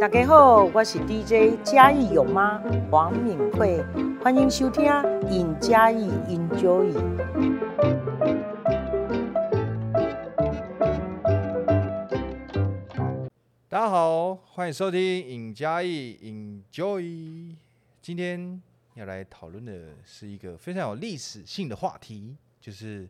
大家好，我是 DJ 嘉义有妈黄敏慧，欢迎收听《尹嘉义 Enjoy》。大家好，欢迎收听《尹嘉义 Enjoy》。今天要来讨论的是一个非常有历史性的话题，就是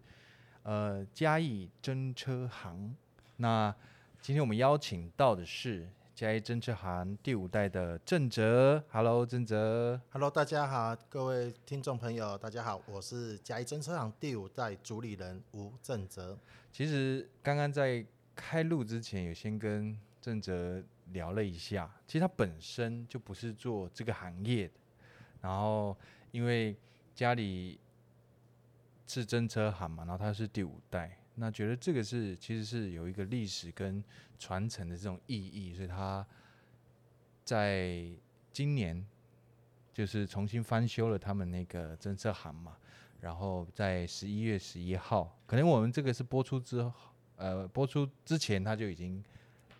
呃嘉义真车行。那今天我们邀请到的是。嘉义真车行第五代的郑哲，Hello，郑哲，Hello，大家好，各位听众朋友，大家好，我是嘉义真车行第五代主理人吴郑哲。其实刚刚在开录之前，有先跟郑哲聊了一下，其实他本身就不是做这个行业的，然后因为家里是真车行嘛，然后他是第五代。那觉得这个是其实是有一个历史跟传承的这种意义，所以他在今年就是重新翻修了他们那个针车行嘛，然后在十一月十一号，可能我们这个是播出之后，呃，播出之前他就已经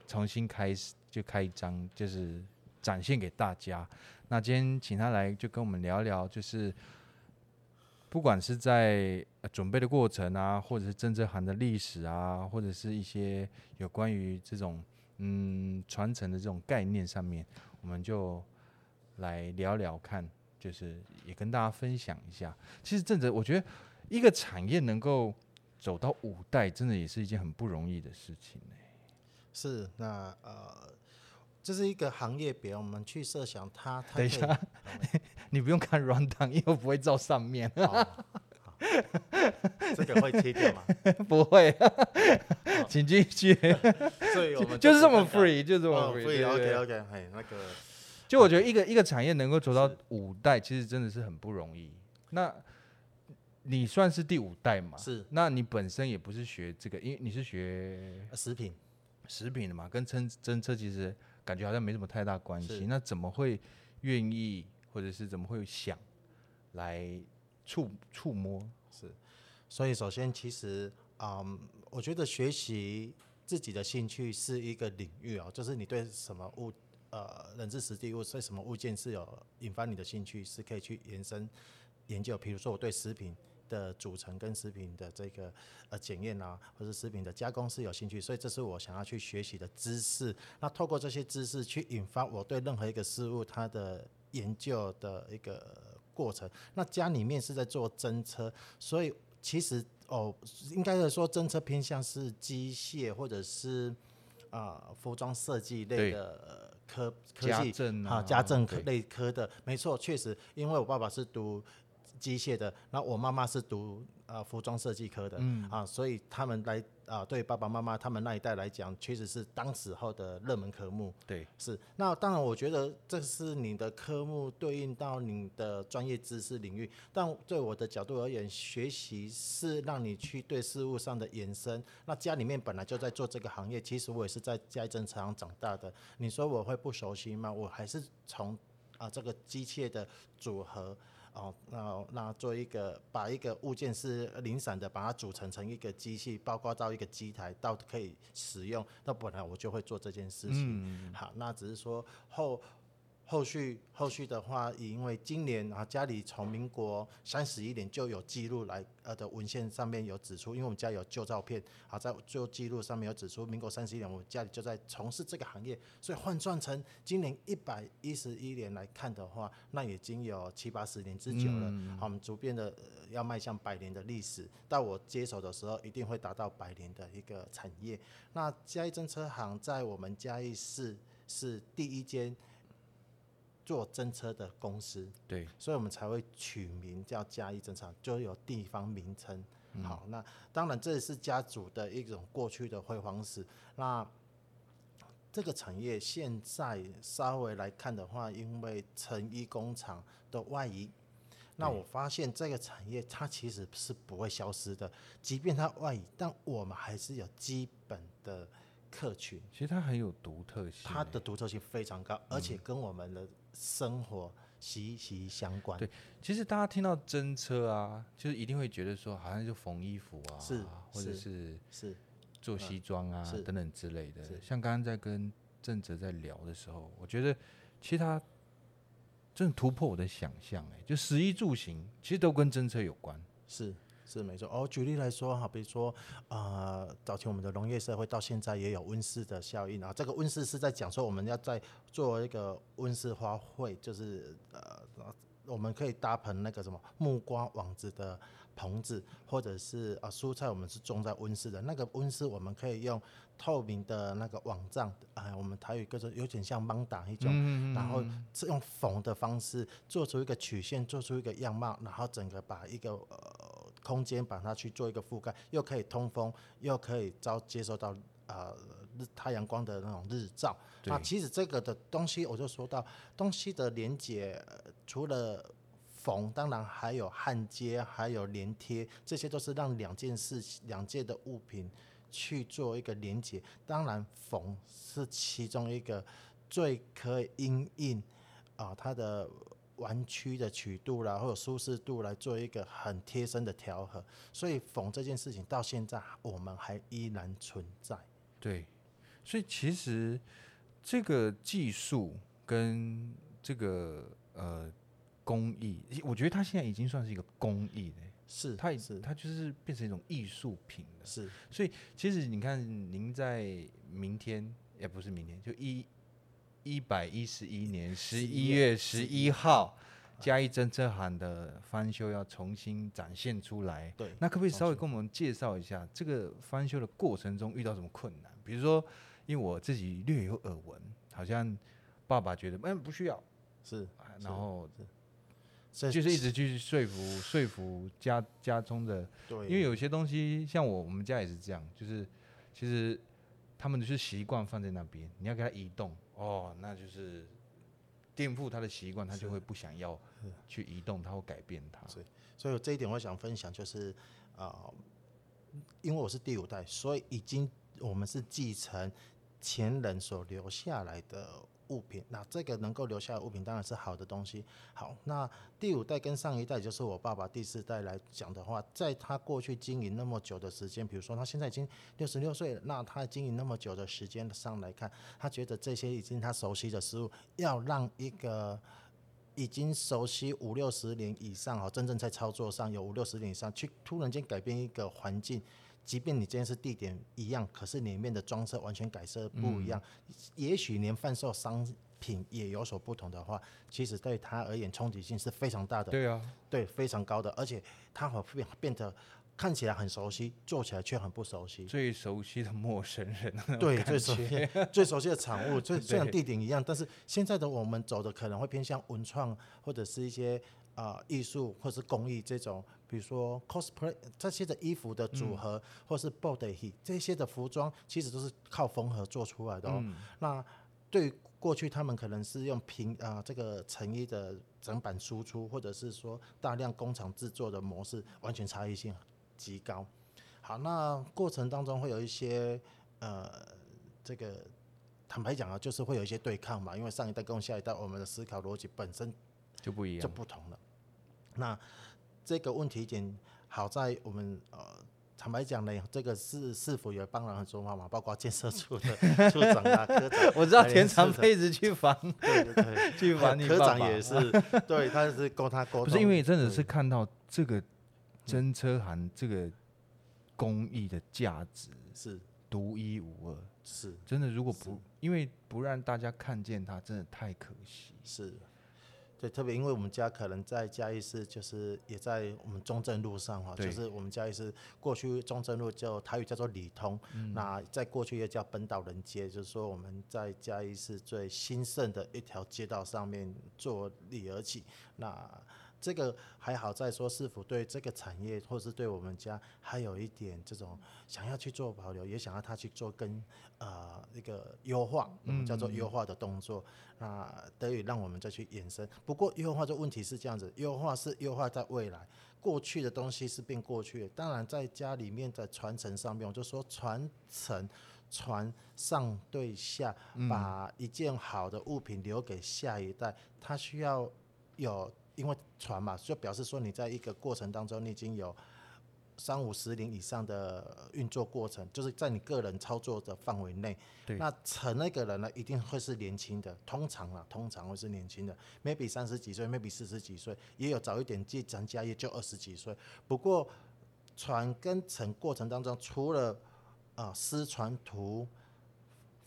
重新开始就开张，就是展现给大家。那今天请他来就跟我们聊聊，就是。不管是在准备的过程啊，或者是政治行的历史啊，或者是一些有关于这种嗯传承的这种概念上面，我们就来聊聊看，就是也跟大家分享一下。其实，郑哲，我觉得一个产业能够走到五代，真的也是一件很不容易的事情呢。是，那呃。这是一个行业别，我们去设想它。它等一下，你不用看 rundown，因为我不会照上面。哦、这个会切掉吗？不会，哦、请继续。所以我们就，就是这么 free，就这么 free。OK OK，嘿，那个，就我觉得一个一个产业能够走到五代，其实真的是很不容易。那你算是第五代嘛？是。那你本身也不是学这个，因为你是学食品，食品的嘛，跟针针车其实。感觉好像没什么太大关系，那怎么会愿意，或者是怎么会想来触触摸？是，所以首先其实，嗯，我觉得学习自己的兴趣是一个领域哦，就是你对什么物，呃，人质实地物，对什么物件是有引发你的兴趣，是可以去延伸研究。比如说我对食品。的组成跟食品的这个呃检验啊，或者食品的加工是有兴趣，所以这是我想要去学习的知识。那透过这些知识去引发我对任何一个事物它的研究的一个过程。那家里面是在做针车，所以其实哦，应该是说针车偏向是机械或者是啊、呃、服装设计类的科科技啊家政类科的，没错，确实，因为我爸爸是读。机械的，那我妈妈是读呃服装设计科的，嗯啊，所以他们来啊，对爸爸妈妈他们那一代来讲，确实是当时候的热门科目。对，是。那当然，我觉得这是你的科目对应到你的专业知识领域，但对我的角度而言，学习是让你去对事物上的延伸。那家里面本来就在做这个行业，其实我也是在嘉义针车行长大的。你说我会不熟悉吗？我还是从啊这个机械的组合。哦，那那做一个把一个物件是零散的，把它组成成一个机器，包括到一个机台，到可以使用。那本来我就会做这件事情。嗯、好，那只是说后。后续后续的话，因为今年啊，家里从民国三十一年就有记录来呃的文献上面有指出，因为我们家有旧照片，好在旧记录上面有指出，民国三十一年我们家里就在从事这个行业，所以换算成今年一百一十一年来看的话，那已经有七八十年之久了。嗯、好，我们逐渐的要迈向百年的历史，到我接手的时候，一定会达到百年的一个产业。那嘉义真车行在我们嘉义市是第一间。做真车的公司，对，所以我们才会取名叫嘉义针车，就有地方名称。嗯、好，那当然这也是家族的一种过去的辉煌史。那这个产业现在稍微来看的话，因为成衣工厂的外移，那我发现这个产业它其实是不会消失的，即便它外移，但我们还是有基本的客群。其实它很有独特性，它的独特性非常高，而且跟我们的。生活息息相关。对，其实大家听到真车啊，就是一定会觉得说，好像就缝衣服啊，是，或者是是做西装啊是等等之类的。像刚刚在跟正哲在聊的时候，我觉得其实他真的突破我的想象，哎，就食衣住行其实都跟真车有关，是。是没错哦。举例来说哈，比如说呃，早期我们的农业社会到现在也有温室的效应啊。这个温室是在讲说我们要在做一个温室花卉，就是呃，我们可以搭棚那个什么木瓜网子的棚子，或者是啊蔬菜我们是种在温室的那个温室，我们可以用透明的那个网帐，啊，我们台语叫做有点像芒打一种，嗯嗯然后是用缝的方式做出一个曲线，做出一个样貌，然后整个把一个呃。空间把它去做一个覆盖，又可以通风，又可以招接收到呃日太阳光的那种日照。那其实这个的东西，我就说到东西的连接，呃，除了缝，当然还有焊接，还有连贴，这些都是让两件事、两件的物品去做一个连接。当然，缝是其中一个最可以因应啊它的。弯曲的曲度啦，或者舒适度来做一个很贴身的调和，所以缝这件事情到现在我们还依然存在。对，所以其实这个技术跟这个呃工艺，我觉得它现在已经算是一个工艺了。是，它也是，它就是变成一种艺术品了。是，所以其实你看，您在明天，也不是明天，就一。一百一十一年十一月十一号，嘉义侦测行的翻修要重新展现出来。对，那可不可以稍微跟我们介绍一下这个翻修的过程中遇到什么困难？比如说，因为我自己略有耳闻，好像爸爸觉得嗯不需要，是，然后就是一直去说服说服家家中的，对，因为有些东西像我我们家也是这样，就是其实他们就是习惯放在那边，你要给他移动。哦，那就是颠覆他的习惯，他就会不想要去移动，他会改变他。所以，所以这一点我想分享，就是啊、呃，因为我是第五代，所以已经我们是继承前人所留下来的。物品，那这个能够留下的物品当然是好的东西。好，那第五代跟上一代，就是我爸爸第四代来讲的话，在他过去经营那么久的时间，比如说他现在已经六十六岁了，那他经营那么久的时间上来看，他觉得这些已经他熟悉的事物，要让一个已经熟悉五六十年以上哈，真正在操作上有五六十年以上，去突然间改变一个环境。即便你今天是地点一样，可是里面的装饰完全改色不一样，嗯、也许连贩售商品也有所不同的话，其实对他而言冲击性是非常大的。对啊，对，非常高的，而且他会变变得看起来很熟悉，做起来却很不熟悉。最熟悉的陌生人，对，最熟悉、最熟悉的产物，最虽然地点一样，但是现在的我们走的可能会偏向文创或者是一些。啊，艺术、呃、或是工艺这种，比如说 cosplay 这些的衣服的组合，嗯、或是 body 这些的服装，其实都是靠缝合做出来的哦。嗯、那对过去他们可能是用平啊、呃、这个成衣的整版输出，或者是说大量工厂制作的模式，完全差异性极高。好，那过程当中会有一些呃，这个坦白讲啊，就是会有一些对抗嘛，因为上一代跟下一代，我们的思考逻辑本身就不一样，就不同了。那这个问题点好在我们呃，坦白讲呢，这个是是否也帮了很多忙嘛？包括建设处的 处长啊、科长，我知道田长佩子去访，对对对，去访你科长也是，对，他是跟他沟通，不是因为真的是看到这个真车行这个工艺的价值是独一无二，是真的。如果不因为不让大家看见它，真的太可惜，是。对，特别因为我们家可能在嘉义市，就是也在我们中正路上哈，就是我们嘉义市过去中正路叫台语叫做里通，嗯、那在过去也叫本岛人街，就是说我们在嘉义市最兴盛的一条街道上面坐立而起，那。这个还好，在说是否对这个产业，或是对我们家，还有一点这种想要去做保留，也想要他去做跟呃一个优化，我们叫做优化的动作，那得以让我们再去延伸。不过优化的问题是这样子，优化是优化在未来，过去的东西是变过去的。当然，在家里面的传承上面，我就说传承传上对下，把一件好的物品留给下一代，它需要有。因为船嘛，就表示说你在一个过程当中，你已经有三五十年以上的运作过程，就是在你个人操作的范围内。对。那乘那个人呢，一定会是年轻的，通常啊，通常会是年轻的，maybe 三十几岁，maybe 四十几岁，也有早一点继承家也就二十几岁。不过船跟乘过程当中，除了啊师传徒、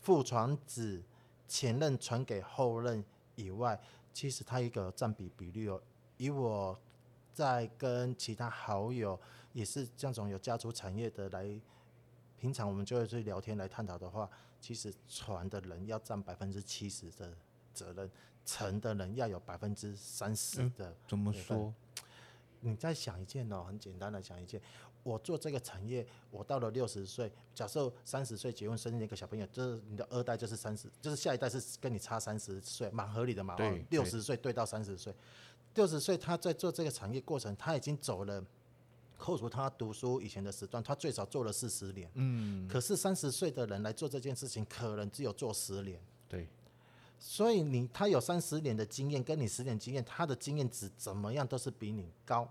父传子、前任传给后任以外，其实它一个占比比率哦，以我在跟其他好友。也是这种有家族产业的来，平常我们就会去聊天来探讨的话，其实传的人要占百分之七十的责任，承的人要有百分之三十的、嗯。怎么说？你再想一件哦，很简单的想一件，我做这个产业，我到了六十岁，假设三十岁结婚生一个小朋友，就是你的二代就是三十，就是下一代是跟你差三十岁，蛮合理的嘛。对。六十岁对到三十岁，六十岁他在做这个产业过程，他已经走了。扣除他读书以前的时段，他最少做了四十年。嗯，可是三十岁的人来做这件事情，可能只有做十年。对，所以你他有三十年的经验，跟你十年经验，他的经验值怎么样都是比你高。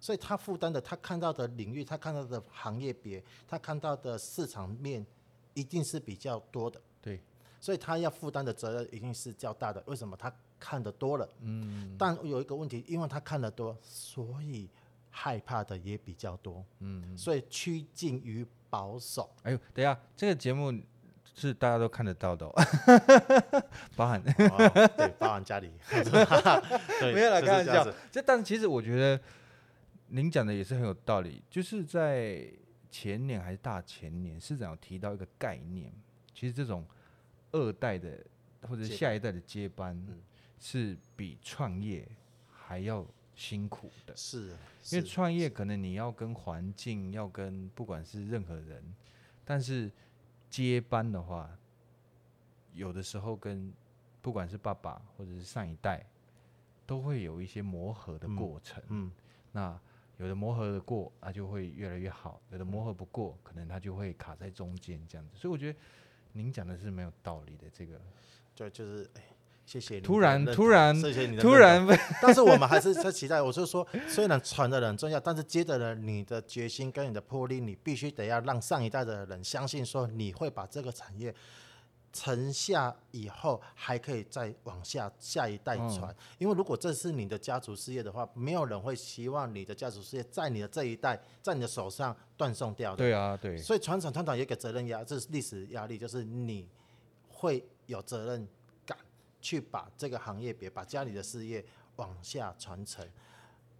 所以他负担的，他看到的领域，他看到的行业别，他看到的市场面，一定是比较多的。对，所以他要负担的责任一定是较大的。为什么？他看得多了。嗯，但有一个问题，因为他看得多，所以。害怕的也比较多，嗯，所以趋近于保守。哎呦，等一下，这个节目是大家都看得到的，哦，包含、哦、对，包含家里，对 没有啦，开玩笑。这但其实我觉得您讲的也是很有道理，就是在前年还是大前年，市长有提到一个概念，其实这种二代的或者下一代的接班，是比创业还要。辛苦的，是，因为创业可能你要跟环境，要跟不管是任何人，但是接班的话，有的时候跟不管是爸爸或者是上一代，都会有一些磨合的过程。嗯，嗯，那有的磨合的过，那就会越来越好；有的磨合不过，可能它就会卡在中间这样子。所以我觉得您讲的是没有道理的，这个，对就是哎。谢谢你。突然，突然，谢谢你的突然，但是我们还是在期待。我就说，虽然传的人重要，但是接的人，你的决心跟你的魄力，你必须得要让上一代的人相信，说你会把这个产业承下以后，还可以再往下下一代传。嗯。因为如果这是你的家族事业的话，没有人会希望你的家族事业在你的这一代，在你的手上断送掉的。对啊，对。所以传承传统有一个责任压，这是历史压力，就是你会有责任感。去把这个行业别把家里的事业往下传承，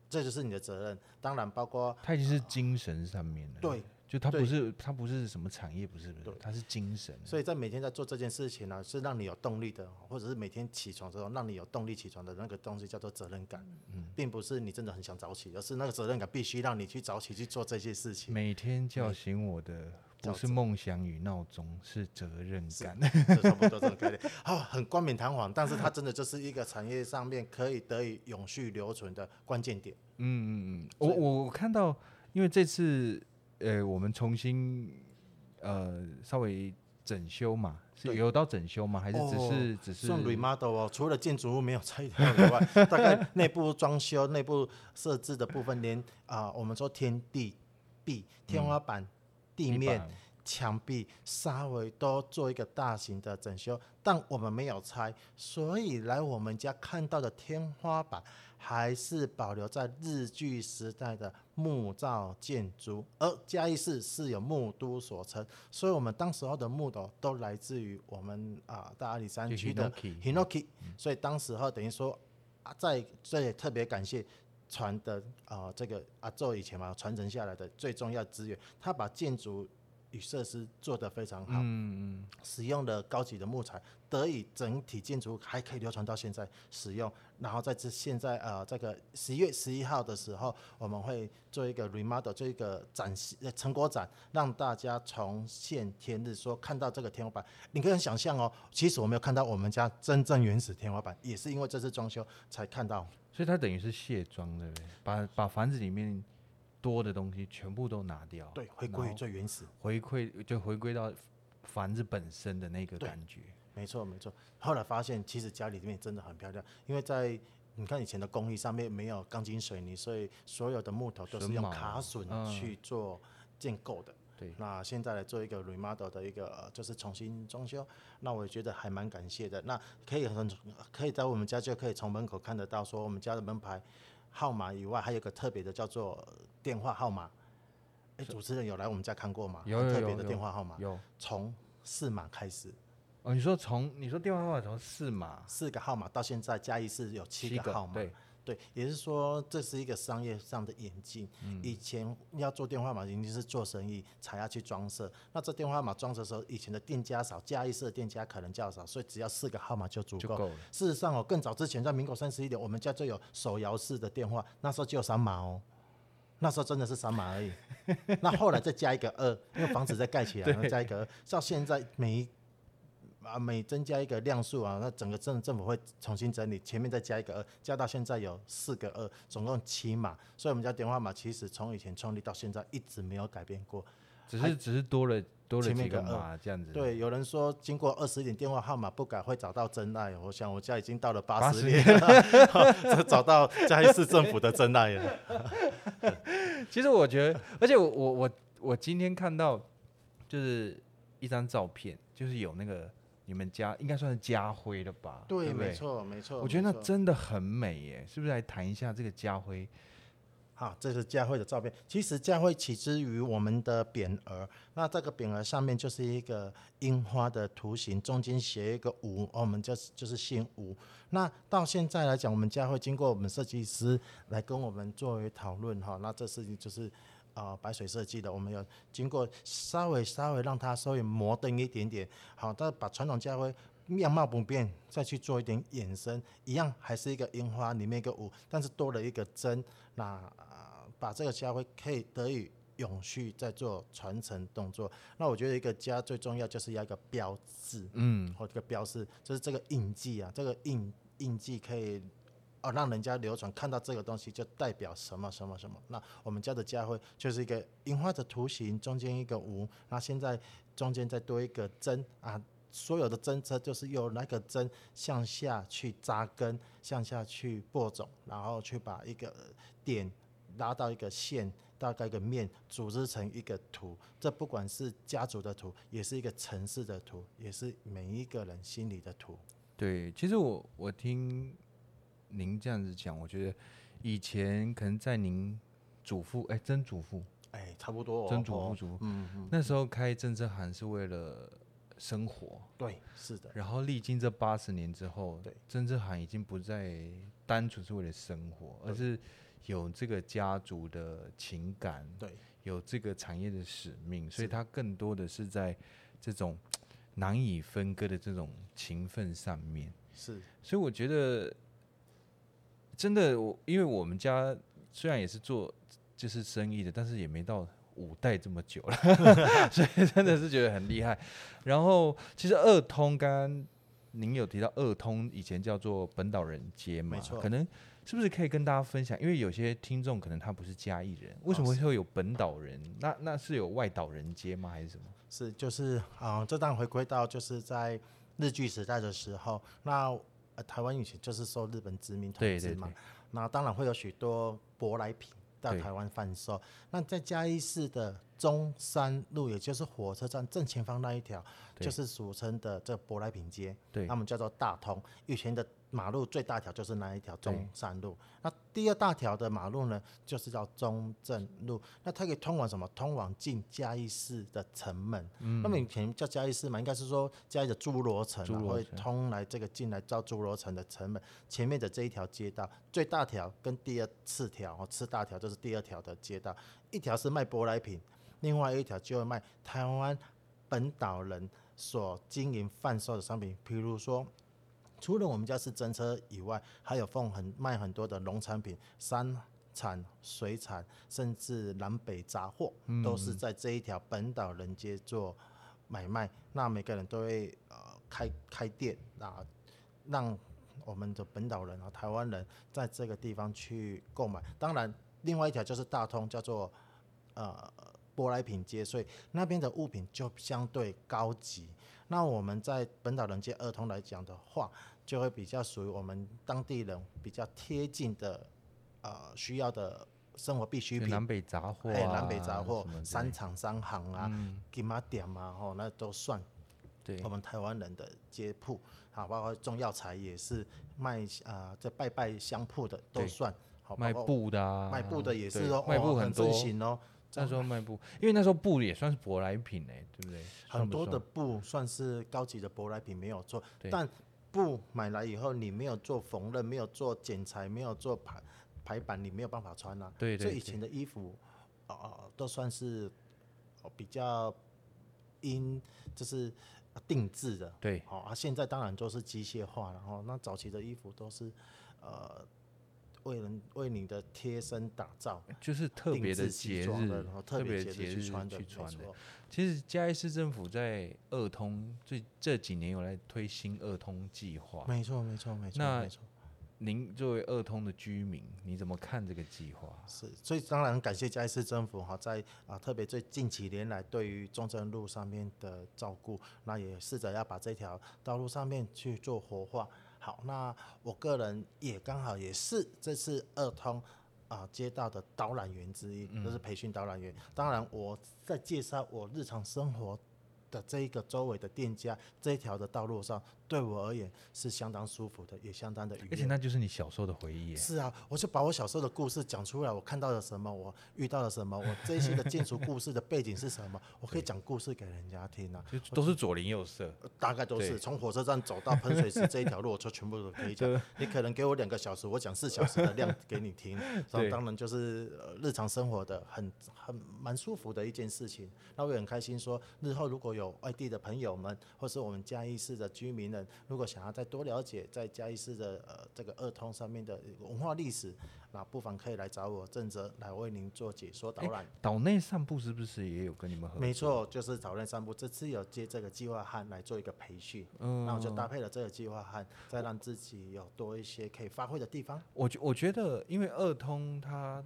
这就是你的责任。当然，包括它已经是精神上面的，对，就它不是它不是什么产业，不是不是，它是精神。所以在每天在做这件事情呢、啊，是让你有动力的，或者是每天起床之后让你有动力起床的那个东西叫做责任感，嗯，并不是你真的很想早起，而是那个责任感必须让你去早起去做这些事情。每天叫醒我的。不是梦想与闹钟，是责任感，就差不多这种概念。好、哦，很冠冕堂皇，但是它真的就是一个产业上面可以得以永续留存的关键点。嗯嗯嗯，我我看到，因为这次呃，我们重新呃稍微整修嘛，是有到整修吗？还是只是、哦、只是算 remodel 哦？除了建筑物没有拆掉以外，大概内部装修、内部设置的部分连，啊，我们说天地壁、天花板。嗯地面、墙壁稍微都做一个大型的整修，但我们没有拆，所以来我们家看到的天花板还是保留在日据时代的木造建筑，而嘉义市是有木都所称，所以我们当时候的木头都来自于我们啊大阿里山区的 Hinoki，所以当时候等于说啊，在这里特别感谢。传的啊、呃，这个阿祖以前嘛传承下来的最重要资源，他把建筑与设施做得非常好，嗯嗯，使用的高级的木材，得以整体建筑还可以流传到现在使用。然后在这现在啊、呃，这个十一月十一号的时候，我们会做一个 remodel，做一个展示成果展，让大家重现天日，说看到这个天花板，你可以想象哦，其实我没有看到我们家真正原始天花板，也是因为这次装修才看到。所以它等于是卸妆，对不对？把把房子里面多的东西全部都拿掉，对，回归最原始，回馈就回归到房子本身的那个感觉。没错没错。后来发现，其实家里面真的很漂亮，因为在你看以前的工艺上面没有钢筋水泥，所以所有的木头都是用卡榫去做建构的。对，那现在来做一个 remodel 的一个就是重新装修，那我觉得还蛮感谢的。那可以很可以在我们家就可以从门口看得到，说我们家的门牌号码以外，还有一个特别的叫做电话号码。哎，主持人有来我们家看过吗？有，特别的电话号码，有，从四码开始。哦，你说从你说电话号码从四码四个号码到现在加一次有七个号码，对。对，也是说，这是一个商业上的演进。嗯、以前要做电话码，一定是做生意才要去装设。那这电话码装设的时候，以前的店家少，加一色的店家可能较少，所以只要四个号码就足够。事实上哦，更早之前，在民国三十一年，我们家就有手摇式的电话，那时候就有三码哦，那时候真的是三码而已。那后来再加一个二，因为房子再盖起来，然后加一个二，到现在每一。啊，每增加一个量数啊，那整个政政府会重新整理，前面再加一个二，加到现在有四个二，总共七码。所以我们家电话码其实从以前创立到现在一直没有改变过，只是只是多了多了几个码这样子。对，有人说经过二十年电话号码不改会找到真爱，我想我家已经到了八十年了，找到嘉义市政府的真爱了。其实我觉得，而且我我我我今天看到就是一张照片，就是有那个。你们家应该算是家徽了吧？对，对对没错，没错。我觉得那真的很美耶，是不是？来谈一下这个家徽。好，这是家徽的照片。其实家徽起之于我们的匾额，那这个匾额上面就是一个樱花的图形，中间写一个吴，我们就是就是姓吴。那到现在来讲，我们家徽经过我们设计师来跟我们作为讨论哈，那这事情就是。啊、呃，白水设计的，我们有经过稍微稍微让它稍微摩登一点点，好，但把传统家徽样貌不变，再去做一点衍生，一样还是一个樱花里面一个五，但是多了一个真，那、呃、把这个家徽可以得以永续在做传承动作。那我觉得一个家最重要就是要一个标志，嗯，或这个标志就是这个印记啊，这个印印记可以。哦，让人家流传看到这个东西就代表什么什么什么。那我们家的家徽就是一个樱花的图形，中间一个无，那现在中间再多一个针啊，所有的针车就是由那个针向下去扎根，向下去播种，然后去把一个点拉到一个线，大概一个面，组织成一个图。这不管是家族的图，也是一个城市的图，也是每一个人心里的图。对，其实我我听。您这样子讲，我觉得以前可能在您祖父哎，曾祖父哎，差不多，曾祖父祖父，嗯嗯，那时候开政策行是为了生活，对，是的。然后历经这八十年之后，对，政策行已经不再单纯是为了生活，而是有这个家族的情感，对，有这个产业的使命，所以它更多的是在这种难以分割的这种情分上面，是。所以我觉得。真的，我因为我们家虽然也是做就是生意的，但是也没到五代这么久了，所以真的是觉得很厉害。然后其实二通，刚刚您有提到二通以前叫做本岛人街嘛，没错。可能是不是可以跟大家分享？因为有些听众可能他不是嘉义人，为什么会有本岛人？哦、那那是有外岛人街吗？还是什么？是就是啊、呃，这当回归到就是在日据时代的时候，那。台湾以前就是受日本殖民统治嘛，那当然会有许多舶来品到台湾贩售。那在嘉义市的中山路，也就是火车站正前方那一条，就是俗称的这舶来品街，对，他们叫做大通。以前的。马路最大条就是那一条中山路，那第二大条的马路呢，就是叫中正路。那它可以通往什么？通往进嘉义市的城门。嗯、那么以前叫嘉义市嘛，应该是说嘉义的侏罗城，会通来这个进来到侏罗城的城门。前面的这一条街道最大条跟第二次条哦，次大条就是第二条的街道，一条是卖舶来品，另外一条就会卖台湾本岛人所经营贩售的商品，比如说。除了我们家是真车以外，还有放很卖很多的农产品、山产、水产，甚至南北杂货，都是在这一条本岛人街做买卖。那每个人都会呃开开店啊，让我们的本岛人啊、台湾人在这个地方去购买。当然，另外一条就是大通，叫做呃。舶来品街，所以那边的物品就相对高级。那我们在本岛人街二通来讲的话，就会比较属于我们当地人比较贴近的呃需要的生活必需品，南北杂货、啊，哎，南北杂货，三厂商行啊，金马店啊，吼，那都算。对，我们台湾人的街铺，好，包括中药材也是卖啊，这、呃、拜拜香铺的都算。好，卖布的啊，卖布的也是哦，卖布很多。哦，那时候卖布，因为那时候布也算是舶来品哎，对不对？很多的布算是高级的舶来品，没有错。但布买来以后，你没有做缝纫，没有做剪裁，没有做排排版，你没有办法穿啊。对对，对。所以以前的衣服，哦、呃，都算是比较因就是。定制的，对，好啊，现在当然都是机械化了，然后那早期的衣服都是，呃，为人为你的贴身打造，就是特别的节日，然后特别节日去穿的。其实嘉义市政府在二通最这几年有来推新二通计划，没错没错没错，那没错。您作为二通的居民，你怎么看这个计划？是，所以当然感谢嘉义市政府哈，在啊特别最近几年来对于中正路上面的照顾，那也试着要把这条道路上面去做活化。好，那我个人也刚好也是这次二通啊接到的导览员之一，就是培训导览员。当然我在介绍我日常生活的这一个周围的店家，这一条的道路上。对我而言是相当舒服的，也相当的愉悦。而且那就是你小时候的回忆。是啊，我就把我小时候的故事讲出来，我看到了什么，我遇到了什么，我这些的建筑故事的背景是什么，我可以讲故事给人家听啊。都是左邻右舍，大概都是从火车站走到喷水池这一条路，我就全部都可以讲。你可能给我两个小时，我讲四小时的量 给你听。然后当然就是日常生活的很很蛮舒服的一件事情。那我也很开心说，日后如果有外地的朋友们，或是我们嘉义市的居民呢。如果想要再多了解在嘉义市的呃这个二通上面的文化历史，那不妨可以来找我郑哲来为您做解说导览。岛内散步是不是也有跟你们合作？没错，就是岛内散步。这次有接这个计划案来做一个培训，嗯，然后就搭配了这个计划案，再让自己有多一些可以发挥的地方。我觉我觉得，因为二通它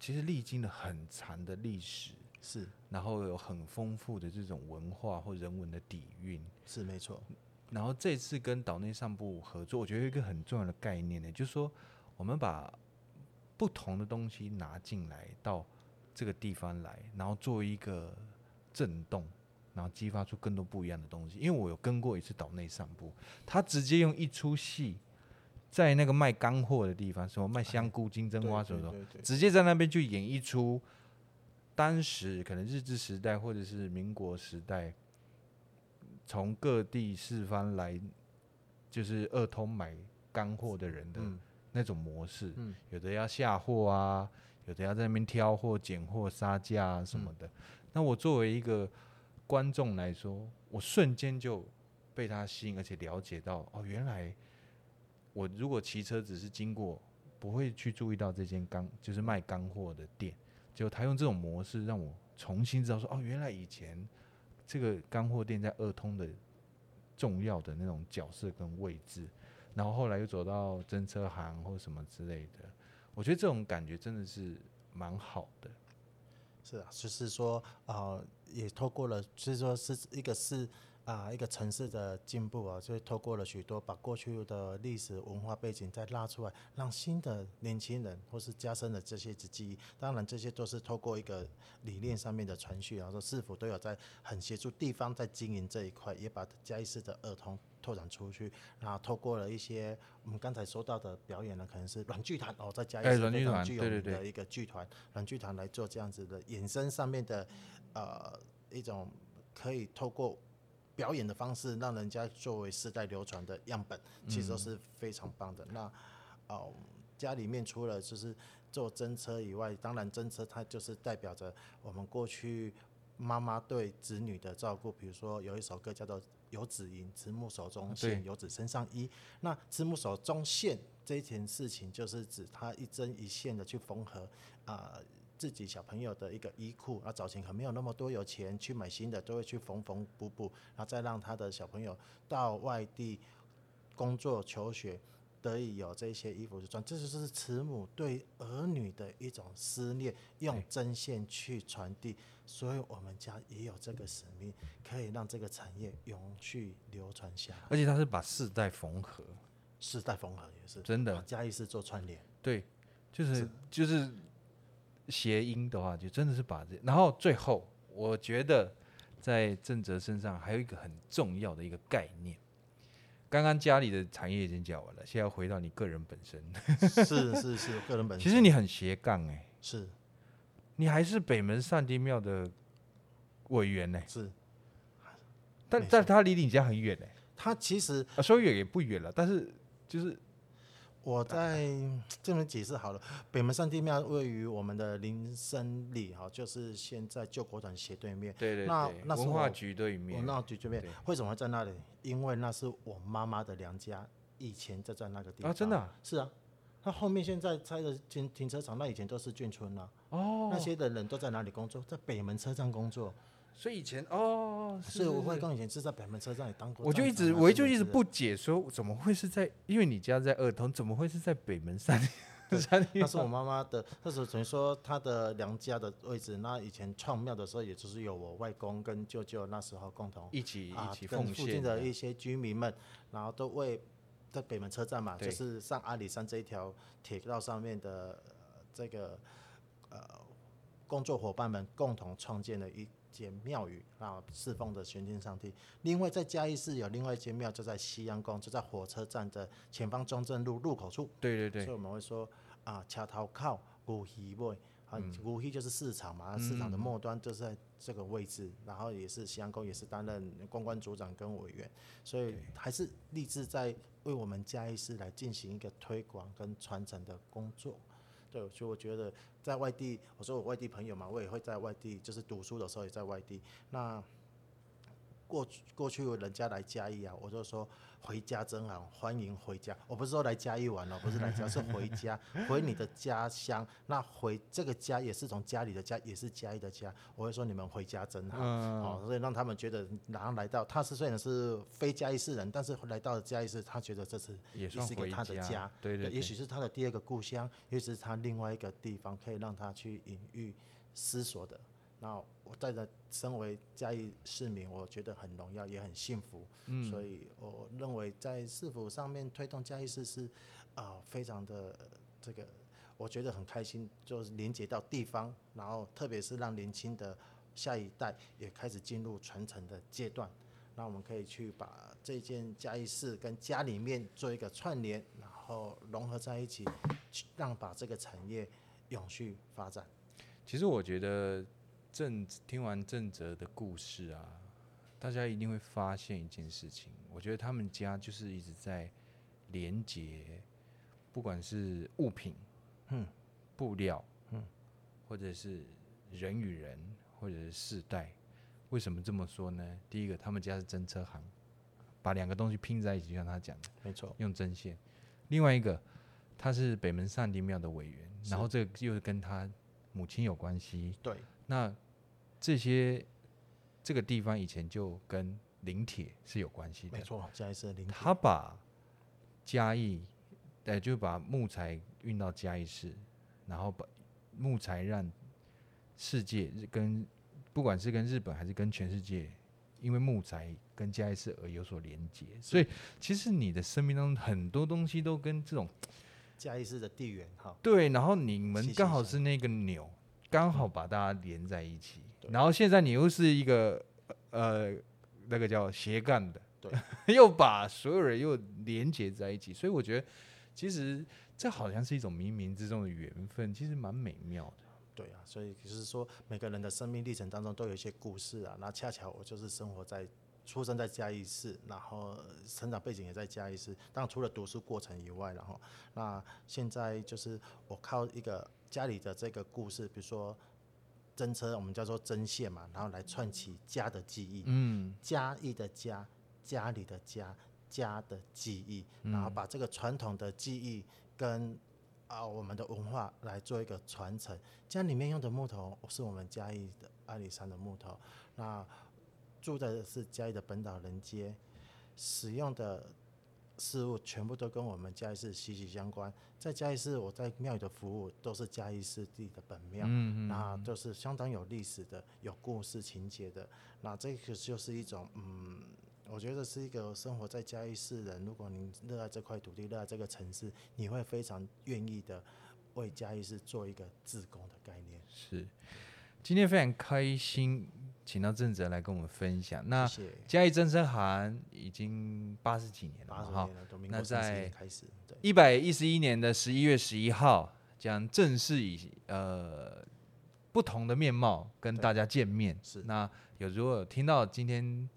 其实历经了很长的历史，是，然后有很丰富的这种文化或人文的底蕴，是没错。然后这次跟岛内上部合作，我觉得有一个很重要的概念呢，就是说我们把不同的东西拿进来到这个地方来，然后做一个震动，然后激发出更多不一样的东西。因为我有跟过一次岛内上部，他直接用一出戏，在那个卖干货的地方，什么卖香菇、金针花什么的，直接在那边就演一出当时可能日治时代或者是民国时代。从各地四方来，就是二通买干货的人的那种模式，嗯、有的要下货啊，有的要在那边挑货、捡货、杀价啊什么的。嗯、那我作为一个观众来说，我瞬间就被他吸引，而且了解到哦，原来我如果骑车只是经过，不会去注意到这间干就是卖干货的店。就他用这种模式让我重新知道说，哦，原来以前。这个干货店在二通的重要的那种角色跟位置，然后后来又走到真车行或什么之类的，我觉得这种感觉真的是蛮好的。是啊，就是说啊、也透过了，就是说是一个是。啊，一个城市的进步啊，就透过了许多把过去的历史文化背景再拉出来，让新的年轻人或是加深了这些记忆。当然，这些都是透过一个理念上面的传续，然后说市府都有在很协助地方在经营这一块，也把嘉义市的儿童拓展出去。然后透过了一些我们刚才说到的表演呢，可能是软剧团哦，在嘉义市非常具有名的一个剧团，软剧团来做这样子的衍生上面的呃一种可以透过。表演的方式让人家作为世代流传的样本，其实都是非常棒的。嗯、那哦，家里面除了就是做真车以外，当然真车它就是代表着我们过去妈妈对子女的照顾。比如说有一首歌叫做《游子吟》，慈母手中线，游子身上衣。那慈母手中线这一件事情，就是指它一针一线的去缝合啊。呃自己小朋友的一个衣裤，啊，早前可没有那么多有钱去买新的，都会去缝缝补补，然后再让他的小朋友到外地工作求学，得以有这些衣服去穿，这就是慈母对儿女的一种思念，用针线去传递。所以我们家也有这个使命，可以让这个产业永续流传下来。而且他是把世代缝合，世代缝合也是真的。嘉义是做串联，对，就，是就是谐音的话，就真的是把这。然后最后，我觉得在正哲身上还有一个很重要的一个概念。刚刚家里的产业已经讲完了，现在要回到你个人本身。是是是，个人本身。其实你很斜杠哎、欸，是，你还是北门上帝庙的委员呢、欸。是，但但他离你家很远呢、欸。他其实啊，说远也不远了，但是就是。我在这边解释好了，北门上帝庙位于我们的林森里哈，就是现在旧国展斜对面。对对对。那那是文化局对面。文化局对面。为什么会在那里？因为那是我妈妈的娘家，以前就在那个地方。啊，真的、啊？是啊。那后面现在拆的停停车场，那以前都是眷村了。哦。那些的人都在哪里工作？在北门车站工作。所以以前哦，是，我外公以前是在北门车站里当过。我就一直，我就一直不解，说怎么会是在？因为你家在二通，怎么会是在北门山？山那是我妈妈的，那时候等于说她的娘家的位置。那以前创庙的时候，也就是有我外公跟舅舅那时候共同一起一起奉献。跟附近的一些居民们，然后都为在北门车站嘛，就是上阿里山这一条铁道上面的这个呃工作伙伴们共同创建了一。间庙宇啊，侍奉的玄天上帝。另外在嘉义市有另外一间庙，就在西洋宫，就在火车站的前方中正路路口处。对对对。所以我们会说啊，桥头靠古鱼尾啊，古鱼就是市场嘛，市场的末端就是在这个位置。然后也是西洋宫，也是担任公关组长跟委员，所以还是立志在为我们嘉义市来进行一个推广跟传承的工作。对，所以我觉得在外地，我说我外地朋友嘛，我也会在外地，就是读书的时候也在外地。那过去过去人家来嘉义啊，我就说。回家真好，欢迎回家。我不是说来嘉义玩了，不是来家，是回家，回你的家乡。那回这个家也是从家里的家，也是嘉义的家。我会说你们回家真好，嗯、哦，所以让他们觉得，然后来到他是虽然是非嘉义市人，但是来到了嘉义市，他觉得这是也是一个他的家，对对，对，也许是他的第二个故乡，也许是他另外一个地方可以让他去隐喻思索的。那我在这身为嘉义市民，我觉得很荣耀，也很幸福。嗯，所以我认为在市府上面推动嘉义市是啊、呃，非常的这个，我觉得很开心，就是连接到地方，然后特别是让年轻的下一代也开始进入传承的阶段。那我们可以去把这件嘉义市跟家里面做一个串联，然后融合在一起，让把这个产业永续发展。其实我觉得。正听完正则的故事啊，大家一定会发现一件事情。我觉得他们家就是一直在连接，不管是物品、嗯，布料，嗯，或者是人与人，或者是世代。为什么这么说呢？第一个，他们家是针车行，把两个东西拼在一起，就像他讲的，没错，用针线。另外一个，他是北门上帝庙的委员，然后这个又是跟他母亲有关系，对。那这些这个地方以前就跟林铁是有关系的，没错，嘉义是林铁。他把嘉义，呃，就把木材运到嘉义市，然后把木材让世界跟不管是跟日本还是跟全世界，因为木材跟嘉义市而有所连接。所以其实你的生命当中很多东西都跟这种嘉义市的地缘哈，对，然后你们刚好是那个钮。刚好把大家连在一起，然后现在你又是一个呃那个叫斜杠的，对，又把所有人又连接在一起，所以我觉得其实这好像是一种冥冥之中的缘分，其实蛮美妙的。对啊，所以就是说每个人的生命历程当中都有一些故事啊，那恰巧我就是生活在出生在嘉义市，然后成长背景也在嘉义市，当然除了读书过程以外，然后那现在就是我靠一个。家里的这个故事，比如说针车，我们叫做针线嘛，然后来串起家的记忆，嗯，家义的家，家里的家，家的记忆，然后把这个传统的记忆跟啊我们的文化来做一个传承。家里面用的木头是我们嘉义的阿里山的木头，那住的是嘉义的本岛人街，使用的事物全部都跟我们嘉义市息息相关。在嘉义市，我在庙宇的服务都是嘉义市地的本庙，嗯嗯那都是相当有历史的、有故事情节的。那这个就是一种，嗯，我觉得是一个生活在嘉义市人，如果您热爱这块土地、热爱这个城市，你会非常愿意的为嘉义市做一个自工的概念。是，今天非常开心。请到郑哲来跟我们分享。那嘉义真声行已经八十几年了，哈。那在一百一十一年的十一月十一号，将正式以呃不同的面貌跟大家见面。是。那有如果有听到今天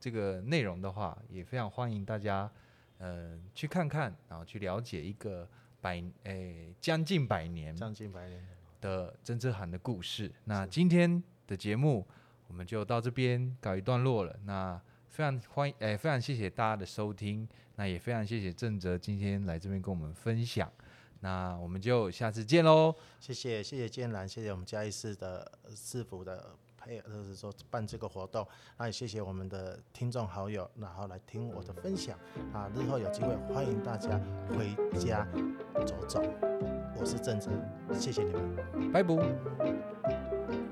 这个内容的话，也非常欢迎大家呃去看看，然后去了解一个百诶将近百年将近百年的真声行的故事。那今天的节目。我们就到这边告一段落了。那非常欢迎，哎，非常谢谢大家的收听。那也非常谢谢郑哲今天来这边跟我们分享。那我们就下次见喽。谢谢，谢谢建兰，谢谢我们嘉义市的市府的配合，就是说办这个活动。那也谢谢我们的听众好友，然后来听我的分享。啊，日后有机会欢迎大家回家走走。我是郑哲，谢谢你们，拜拜。